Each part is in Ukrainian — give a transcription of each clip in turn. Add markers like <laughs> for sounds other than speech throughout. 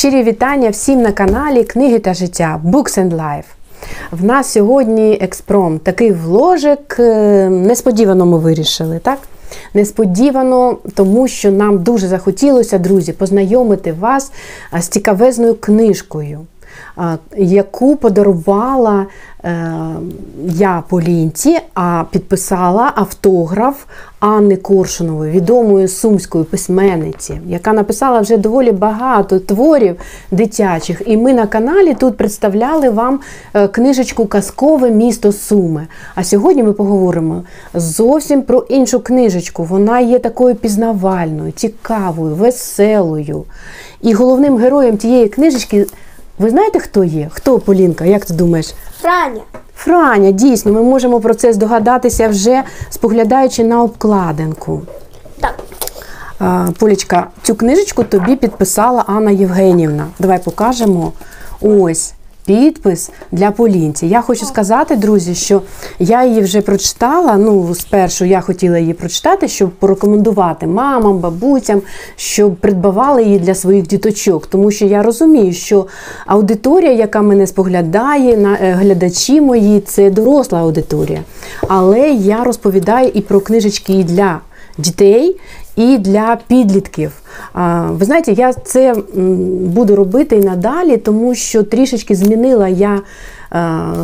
Щирі вітання всім на каналі Книги та життя Books and Life. В нас сьогодні експром, такий вложик. е, Несподівано ми вирішили, так? Несподівано, тому що нам дуже захотілося, друзі, познайомити вас з цікавезною книжкою, яку подарувала е, я Полінці, а підписала автограф Анни Коршунової, відомої сумської письменниці, яка написала вже доволі багато творів дитячих. І ми на каналі тут представляли вам е, книжечку Казкове місто Суми. А сьогодні ми поговоримо зовсім про іншу книжечку. Вона є такою пізнавальною, цікавою, веселою. І головним героєм тієї книжечки, ви знаєте, хто є? Хто Полінка? Як ти думаєш? Франя. Франя, дійсно, ми можемо про це здогадатися вже споглядаючи на обкладинку. Так. А, Полічка, цю книжечку тобі підписала Анна Євгенівна. Давай покажемо. Ось. Підпис для Полінці. Я хочу сказати, друзі, що я її вже прочитала. Ну, спершу я хотіла її прочитати, щоб порекомендувати мамам, бабусям, щоб придбавали її для своїх діточок. Тому що я розумію, що аудиторія, яка мене споглядає, на е, глядачі мої, це доросла аудиторія. Але я розповідаю і про книжечки і для дітей і для підлітків. Ви знаєте, я це буду робити і надалі, тому що трішечки змінила я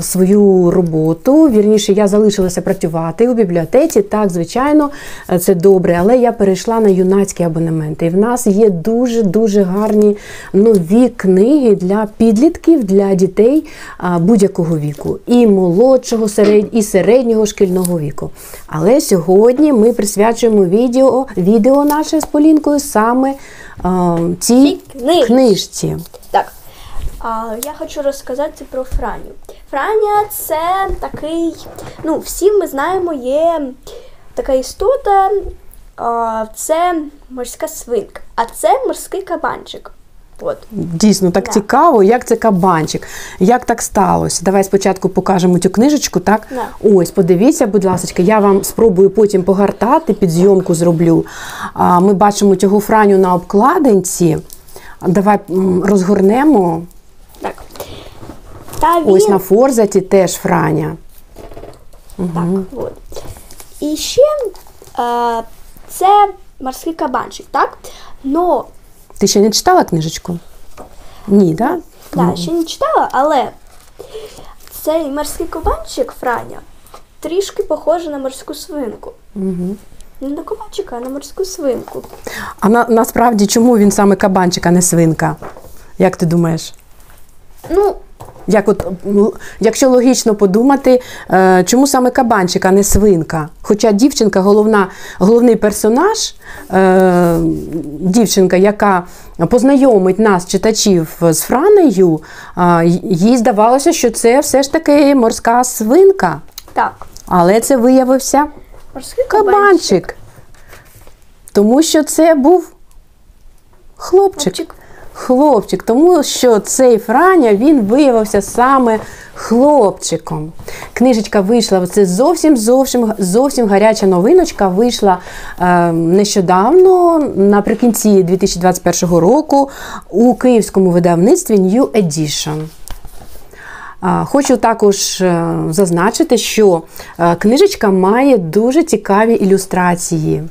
свою роботу. Вірніше, я залишилася працювати у бібліотеці. Так, звичайно, е, це добре, але я перейшла на юнацькі абонементи. І в нас є дуже-дуже гарні нові книги для підлітків, для дітей будь-якого віку, і молодшого, і середнього шкільного віку. Але сьогодні ми присвячуємо відео, відео наше з Полінкою саме цій Цій книжці. А, я хочу розказати про Франю. Франя це такий, ну, всі ми знаємо, є така істота, а, це морська свинка, а це морський кабанчик. От. Дійсно, так Да. цікаво, як це кабанчик. Як так сталося? Давай спочатку покажемо цю книжечку, так? Да. Ось, подивіться, будь ласка, я вам спробую потім погортати, під зйомку зроблю. А, Ми бачимо цього Франю на обкладинці. Давай розгорнемо. Так. Та він, Ось на форзаті теж Франя. так, от. І ще е, це морський кабанчик, так? Но Ти ще не читала книжечку? Ні, так? Да, ще не читала, але цей морський кабанчик Франя трішки похожий на морську свинку. Угу. Не на кабанчика, а на морську свинку. А на, насправді чому він саме кабанчик, а не свинка? Як ти думаєш? Ну, Як от, якщо логічно подумати, е, чому саме кабанчик, а не свинка? Хоча дівчинка, головна, головний персонаж, е, дівчинка, яка познайомить нас, читачів, з Франею, їй здавалося, що це все ж таки морська свинка. так, Але це виявився морський кабанчик. кабанчик. Тому що це був хлопчик. Хлопчик. Хлопчик, тому що цей Франя він виявився саме хлопчиком. Книжечка вийшла, це зовсім зовсім зовсім гаряча новиночка. Вийшла е, нещодавно, наприкінці 2021 року, у київському видавництві New Edition. Хочу також е, зазначити, що е, книжечка має дуже цікаві ілюстрації.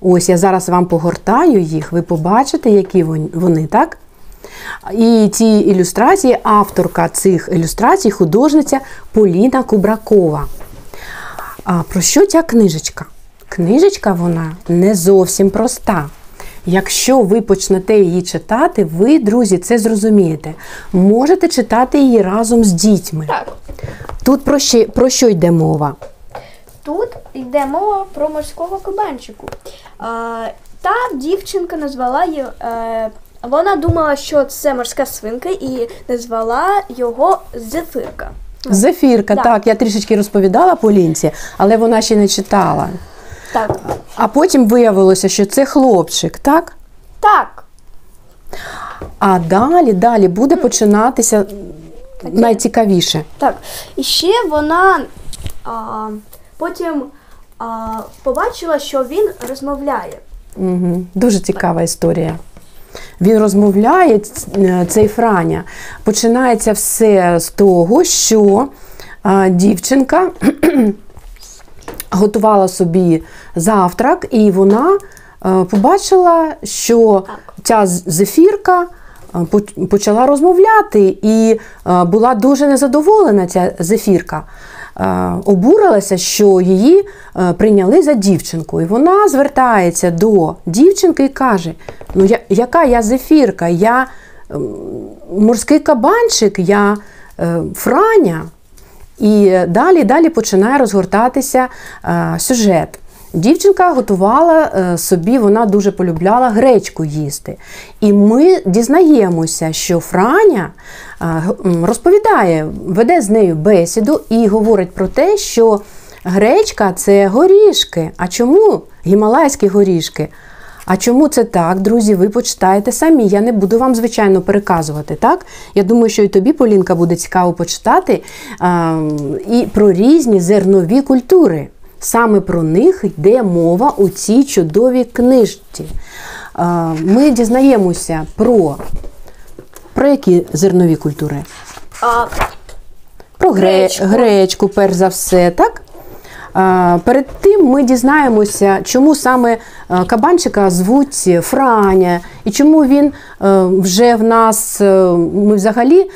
Ось я зараз вам погортаю їх, ви побачите, які вони, так? І ці ілюстрації, авторка цих ілюстрацій, художниця Поліна Кубракова. А про що ця книжечка? Книжечка вона не зовсім проста. Якщо ви почнете її читати, ви, друзі, це зрозумієте. Можете читати її разом з дітьми. Так. Тут про що, про що йде мова? Тут йде мова про морського кабанчику. Та дівчинка назвала її. Е, вона думала, що це морська свинка, і назвала його Зефирка. Зефірка, Да. так, я трішечки розповідала Полінці, але вона ще не читала. Так. А потім виявилося, що це хлопчик, так? Так. А далі, далі буде починатися найцікавіше. Так. І ще вона а, потім побачила, що він розмовляє. Угу. Дуже цікава історія. він розмовляє, е, цей Франя. Починається все з того, що дівчинка <clears throat> готувала собі завтрак, і вона е, побачила, що ця зефірка е, почала розмовляти, і була дуже незадоволена ця зефірка. Е, Обурилася, що її е, прийняли за дівчинку. І вона звертається до дівчинки і каже: Ну, я, яка я зефірка? Я морський кабанчик, я е, Франя. І далі, далі починає розгортатися сюжет. Дівчинка готувала е, собі, вона дуже полюбляла гречку їсти. І ми дізнаємося, що Франя е, розповідає, веде з нею бесіду і говорить про те, що гречка це горішки. А чому гімалайські горішки? А чому це так, друзі? Ви почитаєте самі. Я не буду вам, звичайно, переказувати. Так? Я думаю, що і тобі, Полінка, буде цікаво почитати а, і про різні зернові культури. Саме про них йде мова у цій чудовій книжці. Ми дізнаємося про, про які зернові культури? А, Про. Гречку. гречку, перш за все, так? Перед тим ми дізнаємося, чому саме кабанчика звуть Франя, і чому він е, вже в нас, е, ми взагалі е,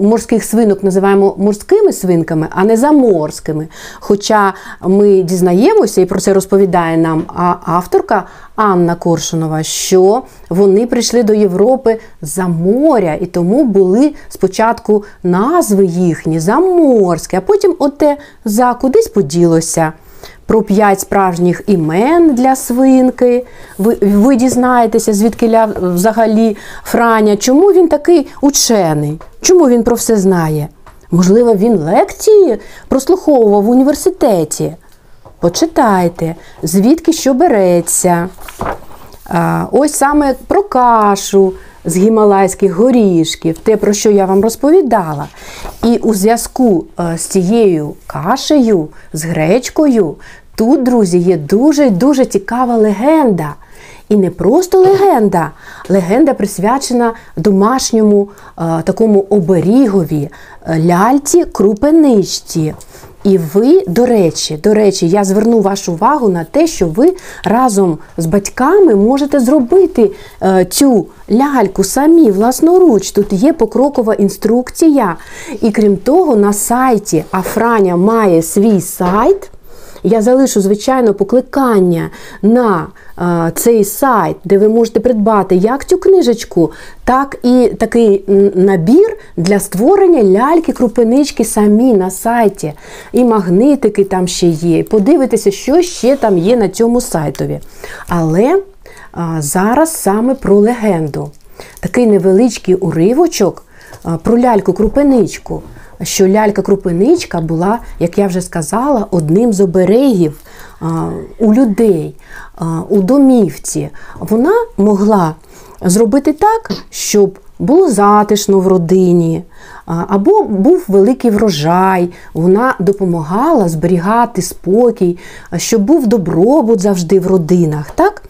морських свинок називаємо морськими свинками, а не заморськими. Хоча ми дізнаємося, і про це розповідає нам авторка Анна Коршунова, що вони прийшли до Європи за моря, і тому були спочатку назви їхні заморські, а потім оте за кудись поділося. Про п'ять справжніх імен для свинки. Ви, ви дізнаєтеся, звідки ля- взагалі Франя, чому він такий учений? Чому він про все знає? Можливо, він лекції прослуховував в університеті. Почитайте, звідки що береться. Ось саме про кашу з гімалайських горішків, те, про що я вам розповідала. І у зв'язку е, з цією кашею, з гречкою, тут, друзі, є дуже дуже цікава легенда. І не просто легенда, легенда присвячена домашньому е, такому оберігові, е, ляльці крупеничці. І ви, до речі, до речі, я зверну вашу увагу на те, що ви разом з батьками можете зробити е, цю ляльку самі власноруч. Тут є покрокова інструкція. І крім того, на сайті Афраня має свій сайт. Я залишу, звичайно, покликання на цей сайт, де ви можете придбати як цю книжечку, так і такий набір для створення ляльки-крупинички самі на сайті. І магнитики там ще є. Подивитися, що ще там є на цьому сайтові. Але е, зараз саме про легенду. Такий невеличкий уривочок е, про ляльку-крупиничку що лялька-крупиничка була, як я вже сказала, одним з оберегів у людей, у домівці. Вона могла зробити так, щоб було затишно в родині, або був великий врожай. Вона допомагала зберігати спокій, щоб був добробут завжди в родинах. Так?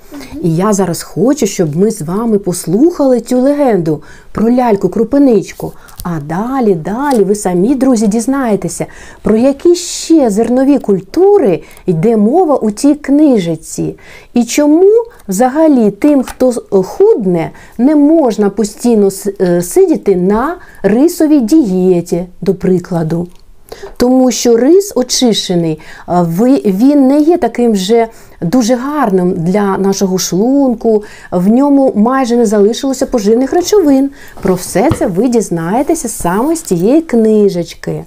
І я зараз хочу, щоб ми з вами послухали цю легенду про ляльку-крупиничку. А далі, далі ви самі, друзі, дізнаєтеся, про які ще зернові культури йде мова у цій книжиці. І чому взагалі тим, хто худне, не можна постійно е, сидіти на рисовій дієті, до прикладу. Тому що рис очищений, він не є таким вже дуже гарним для нашого шлунку, в ньому майже не залишилося поживних речовин. Про все це ви дізнаєтеся саме з цієї книжечки.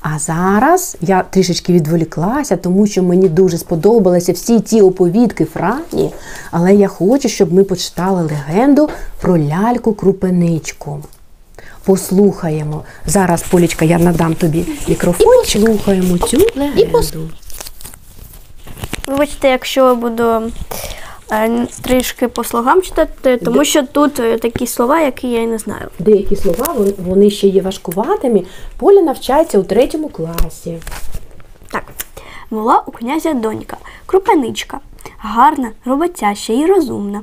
А зараз я трішечки відволіклася, тому що мені дуже сподобалися всі ті оповідки Франі, але я хочу, щоб ми почитали легенду про ляльку-крупеничку. Послухаємо. Зараз, Полічка, я надам тобі мікрофон. Слухаємо цю легенду. Вибачте, якщо я буду е, трішки по слогам читати, тому що тут е, такі слова, які я і не знаю. Деякі слова вон- вони ще є важкуватими. Поля навчається у третьому класі. Так, була у князя донька, крупаничка, гарна, роботяща і розумна.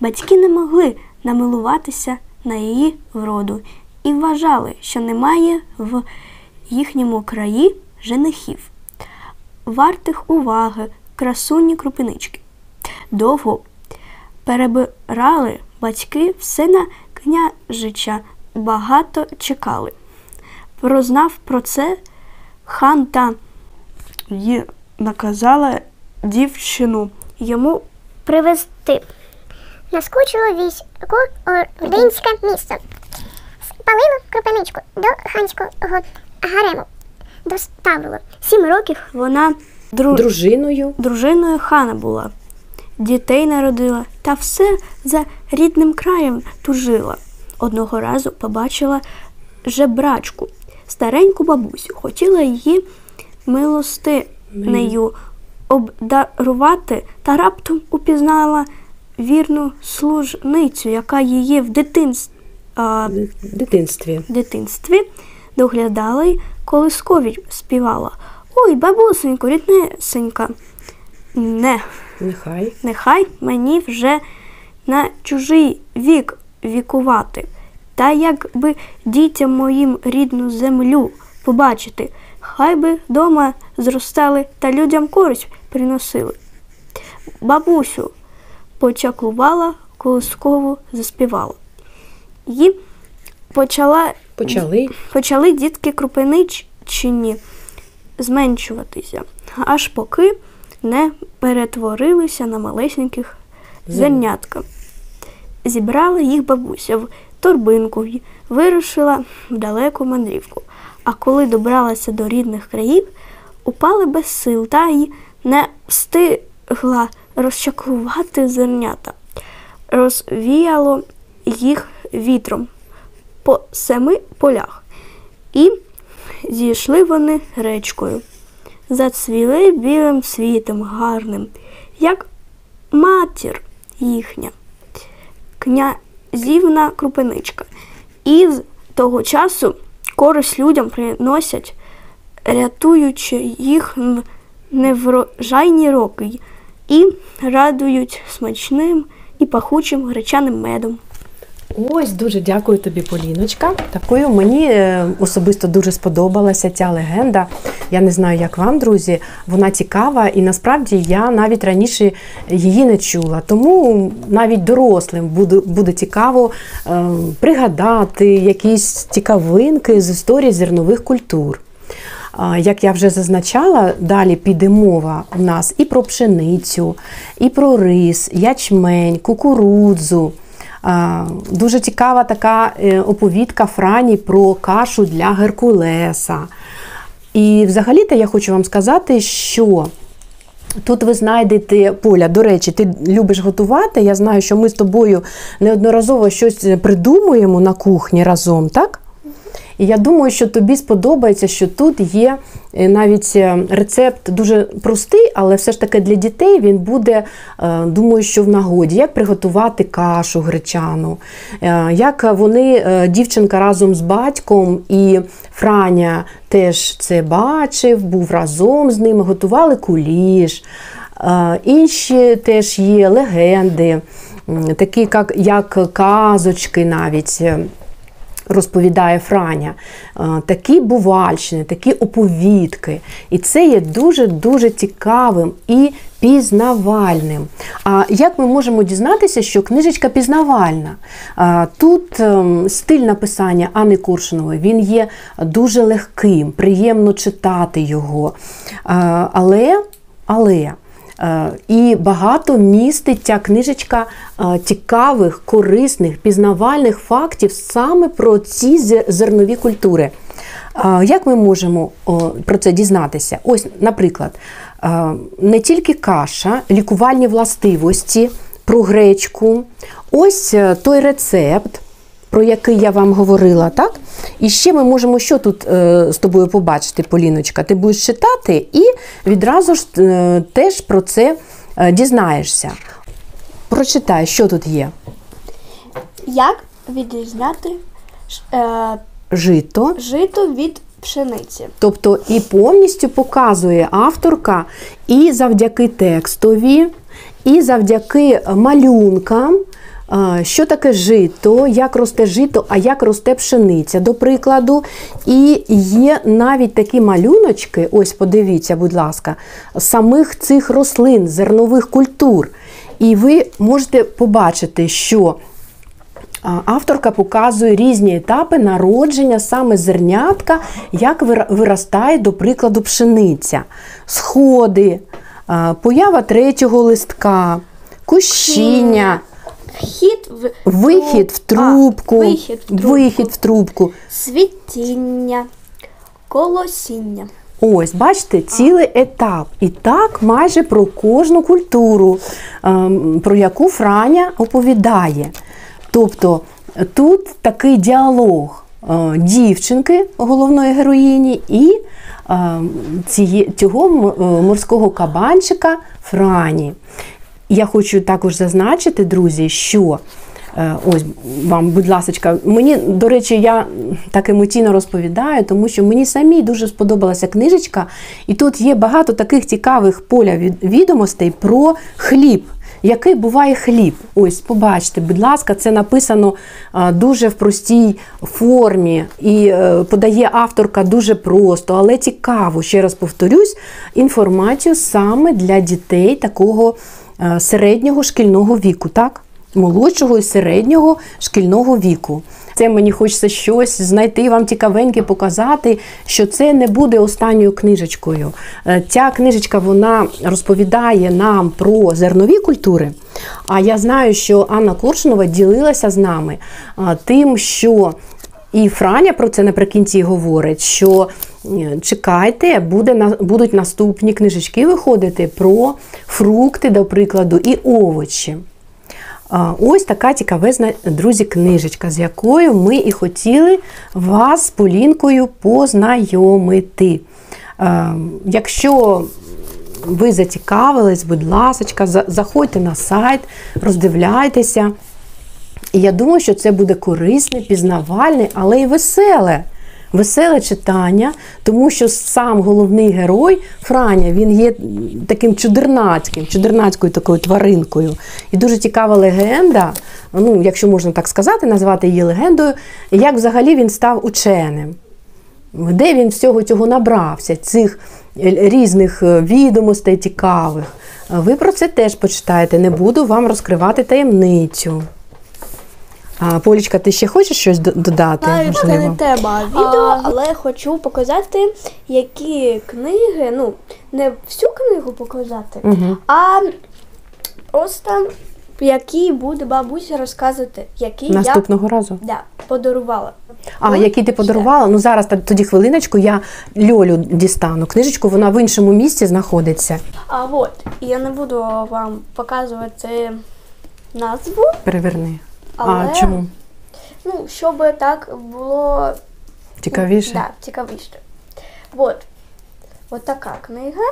Батьки не могли намилуватися на її вроду і вважали, що немає в їхньому краї женихів, вартих уваги, красуні крупинички. Довго перебирали батьки все на княжича, багато чекали. Прознав про це хан та й наказала дівчину йому привезти. Наскочило військо Ординське місто. Спалило крупиничку до ханського гарему. Доставило. сім років. Вона дру... Дружиною. дружиною хана була, дітей народила та все за рідним краєм тужила. Одного разу побачила жебрачку, стареньку бабусю, хотіла її милостинею обдарувати та раптом упізнала вірну служницю, яка її в дитинстві, а, дитинстві. дитинстві доглядала й колискові співала. Ой, бабусенько, ріднесенька. Не, Нехай. нехай мені вже на чужий вік вікувати. Та якби дітям моїм рідну землю побачити, хай би дома зростали та людям користь приносили. Бабусю почаклувала, колискову заспівала. І почала Почали. почали дітки крупиничні зменшуватися, аж поки не перетворилися на малесеньких зернятка. Зібрала їх бабуся в торбинку й вирушила в далеку мандрівку. А коли добралася до рідних країв, упали без сил та й не встигла розчаклувати зернята. Розвіяло їх вітром по семи полях. І зійшли вони речкою. Зацвіли білим світом гарним, як матір їхня, князівна крупиничка. І з того часу користь людям приносять, рятуючи їх неврожайні роки, і радують смачним і пахучим гречаним медом. Ось дуже дякую тобі, Поліночка. Такою мені е, особисто дуже сподобалася ця легенда. Я не знаю, як вам, друзі. Вона цікава, і насправді я навіть раніше її не чула. Тому навіть дорослим буде, буде цікаво е, пригадати якісь цікавинки з історії зернових культур. Як я вже зазначала, далі піде мова у нас і про пшеницю, і про рис, ячмень, кукурудзу. Дуже цікава така е, оповідка Франі про кашу для Геркулеса. І взагалі-то я хочу вам сказати, що Тут ви знайдете Поля. До речі, ти любиш готувати. Я знаю, що ми з тобою неодноразово щось придумуємо на кухні разом, так? І я думаю, що тобі сподобається, що тут є е, навіть е, рецепт дуже простий, але все ж таки для дітей він буде, е, думаю, що в нагоді, як приготувати кашу гречану, як вони, дівчинка разом з батьком і Франя теж це бачив, був разом з ними, готували куліш. Інші теж є легенди, такі як, як казочки навіть. Е, розповідає Франя, Е, такі бувальщини, такі оповідки. І це є дуже-дуже цікавим і пізнавальним. А як ми можемо дізнатися, що книжечка пізнавальна? Тут ем, стиль написання Анни Куршинової, він є дуже легким, приємно читати його. Але, але Е, І багато містить ця книжечка е, цікавих, корисних, пізнавальних фактів саме про ці зернові культури. Е, Як ми можемо про це дізнатися? Ось, наприклад, е, не тільки каша, лікувальні властивості про гречку. Ось е, той рецепт, про який я вам говорила, так? І ще ми можемо що тут е, з тобою побачити, Поліночка? Ти будеш читати і відразу ж е, теж про це е, дізнаєшся. Прочитай, що тут є. Як відрізняти е, Жито. жито від пшениці? Тобто і повністю показує авторка і завдяки текстові, і завдяки малюнкам що таке жито, як росте жито, а як росте пшениця, до прикладу. І є навіть такі малюночки, ось подивіться, будь ласка, самих цих рослин, зернових культур. І ви можете побачити, що Авторка показує різні етапи народження саме зернятка, як виростає, до прикладу, пшениця, сходи, поява третього листка, кущіння, Вхід в вихід в трубку, А, вихід в трубку. вихід в трубку. Світіння, колосіння. Ось, бачите, цілий етап. І так майже про кожну культуру, ем, про яку Франя оповідає. Тобто тут такий діалог е, дівчинки, головної героїні, і е, цього е, морського кабанчика Франі. Я хочу також зазначити, друзі, що е, ось вам, будь ласка, мені, до речі, я так емоційно розповідаю, тому що мені самій дуже сподобалася книжечка, і тут є багато таких цікавих поля відомостей про хліб. Який буває хліб? Ось, побачите, будь ласка, це написано дуже в простій формі і е, подає авторка дуже просто, але цікаво, ще раз повторюсь, інформацію саме для дітей такого е, середнього шкільного віку, так? Молодшого і середнього шкільного віку. Це мені хочеться щось знайти вам цікавеньке, показати, що це не буде останньою книжечкою. Е, Ця книжечка вона розповідає нам про зернові культури. А я знаю, що Анна Коршунова ділилася з нами тим, що і Франя про це наприкінці говорить, що е, чекайте, буде, будуть наступні книжечки виходити про фрукти, до прикладу, і овочі. Ось така цікавезна, друзі, книжечка, з якою ми і хотіли вас з Полінкою познайомити. Е, Якщо ви зацікавились, будь ласка, заходьте на сайт, роздивляйтеся. І я думаю, що це буде корисне, пізнавальне, але й веселе. Веселе читання, тому що сам головний герой Франя він є таким чудернацьким, чудернацькою такою тваринкою. І дуже цікава легенда, ну, якщо можна так сказати, назвати її легендою, як взагалі він став ученим. Де він всього цього набрався, цих різних е, відомостей цікавих. Ви про це теж почитаєте. Не буду вам розкривати таємницю. А, Полічка, ти ще хочеш щось до- додати? Навіть це можливо? не тема відео, але хочу показати, які книги, ну, не всю книгу показати, а просто які буде бабуся розказувати, які Наступного разу. я да, подарувала. А, Ну, які ти подарувала? Ну зараз та- тоді хвилиночку, я Льолю дістану. Книжечку, вона в іншому місці знаходиться. А от, і я не буду вам показувати назву, Переверни. Але- А чому? ну, щоб так було Цікавіше? Да, цікавіше. От. От така книга.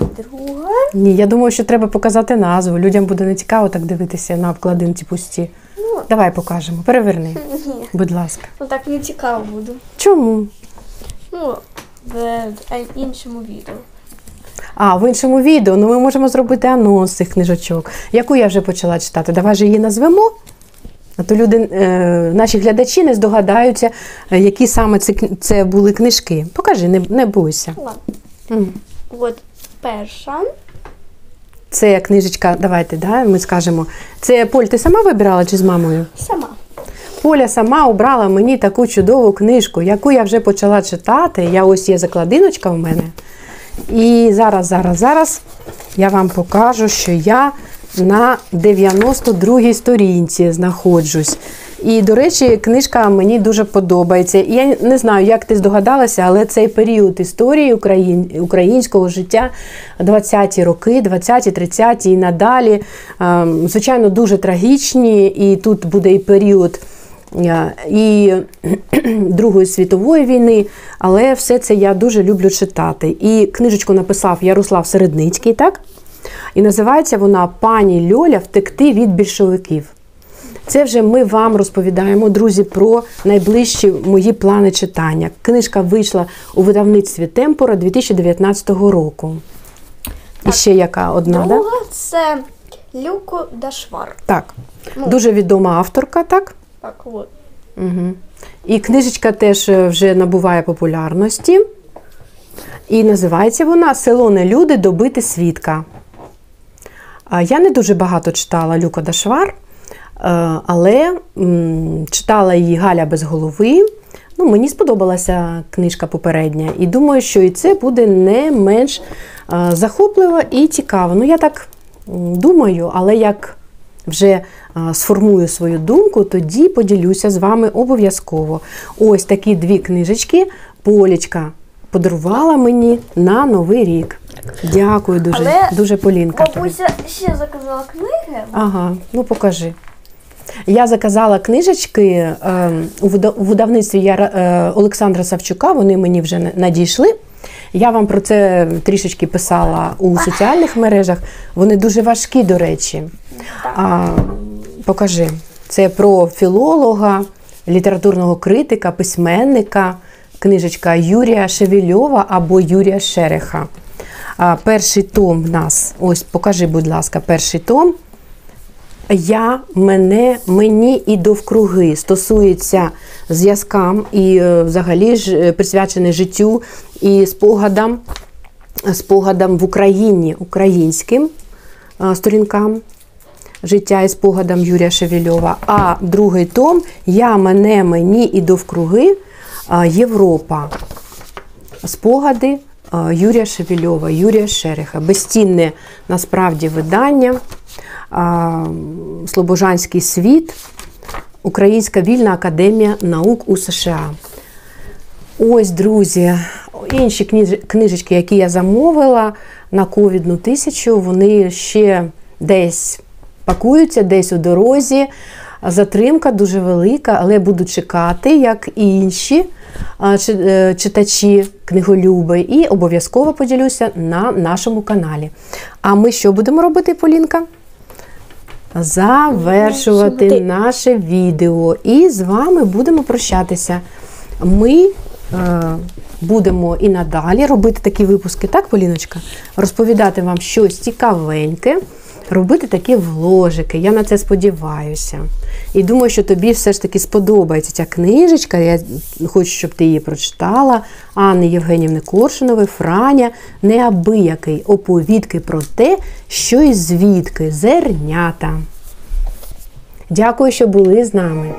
Друга. Ні, я думаю, що треба показати назву. Людям буде не цікаво так дивитися на обкладинці пусті. Ну, Давай покажемо. Переверни, <laughs> ні. будь ласка. Ну так не цікаво буде. Чому? Ну, в е, іншому відео. А, в іншому відео, ну ми можемо зробити анонс цих книжочок. Яку я вже почала читати? Давай же її назвемо. А то люди, е, наші глядачі не здогадаються, е, які саме це, це були книжки. Покажи, не, не бойся. Ладно. От перша. Це книжечка, давайте, да, ми скажемо. Це Поль, ти сама вибирала чи з мамою? Сама. Поля сама обрала мені таку чудову книжку, яку я вже почала читати. Я ось є закладиночка в мене. І зараз, зараз, зараз я вам покажу, що я на 92-й сторінці знаходжусь. І, до речі, книжка мені дуже подобається. І я не знаю, як ти здогадалася, але цей період історії україн, українського життя 20-ті роки, 20-ті, 30-ті і надалі, ем, звичайно, дуже трагічні. І тут буде і період е, і <clears throat> Другої світової війни, але все це я дуже люблю читати. І книжечку написав Ярослав Середницький, так? І називається вона Пані Льоля втекти від більшовиків. Це вже ми вам розповідаємо, друзі, про найближчі мої плани читання. Книжка вийшла у видавництві Темпора 2019 року. І ще яка одна? Друга це Люко Дашвар. Так. Ну. Дуже відома авторка, так? Так, от. Угу. І книжечка теж е, вже набуває популярності. І називається вона Село не люди добити свідка. Я не дуже багато читала Люка Дашвар, е, але читала її Галя без голови. Ну, мені сподобалася книжка попередня, і думаю, що і це буде не менш е, захопливо і цікаво. Ну, я так думаю, але як вже сформую свою думку, тоді поділюся з вами обов'язково. Ось такі дві книжечки Полічка подарувала мені на Новий рік. Дякую дуже, Але дуже Полінка. Бабуся ще заказала книги. Ага, ну покажи. Я заказала книжечки е, у видавництві е, Олександра Савчука, вони мені вже на- надійшли. Я вам про це трішечки писала у соціальних мережах. Вони дуже важкі, до речі. А, покажи. Це про філолога, літературного критика, письменника, книжечка Юрія Шевельова або Юрія Шереха. Перший том в нас. Ось, покажи, будь ласка, перший том. Я, мене, мені і довкруги стосується зв'язкам і е, взагалі ж е, присвячений життю і спогадам, спогадам в Україні, українським сторінкам життя і спогадам Юрія Шевельова. А другий том Я, мене, мені і довкруги Європа. Спогади Юрія Шевельова, Юрія Шереха. Безцінне насправді видання. Слобожанський світ, Українська вільна академія наук у США. Ось, друзі, інші книжечки, які я замовила на ковідну тисячу, вони ще десь пакуються, десь у дорозі. Затримка дуже велика, але буду чекати, як і інші е, читачі, книголюби, і обов'язково поділюся на нашому каналі. А ми що будемо робити, Полінка? Завершувати Завершувати. наше відео. І з вами будемо прощатися. Ми е, будемо і надалі робити такі випуски, так, Поліночка? Розповідати вам щось цікавеньке, робити такі вложики. Я на це сподіваюся. І думаю, що тобі все ж таки сподобається ця книжечка. Я хочу, щоб ти її прочитала. Анни Євгенівни Коршунової, Франя, неабиякий оповідки про те, що і звідки зернята. Дякую, що були з нами.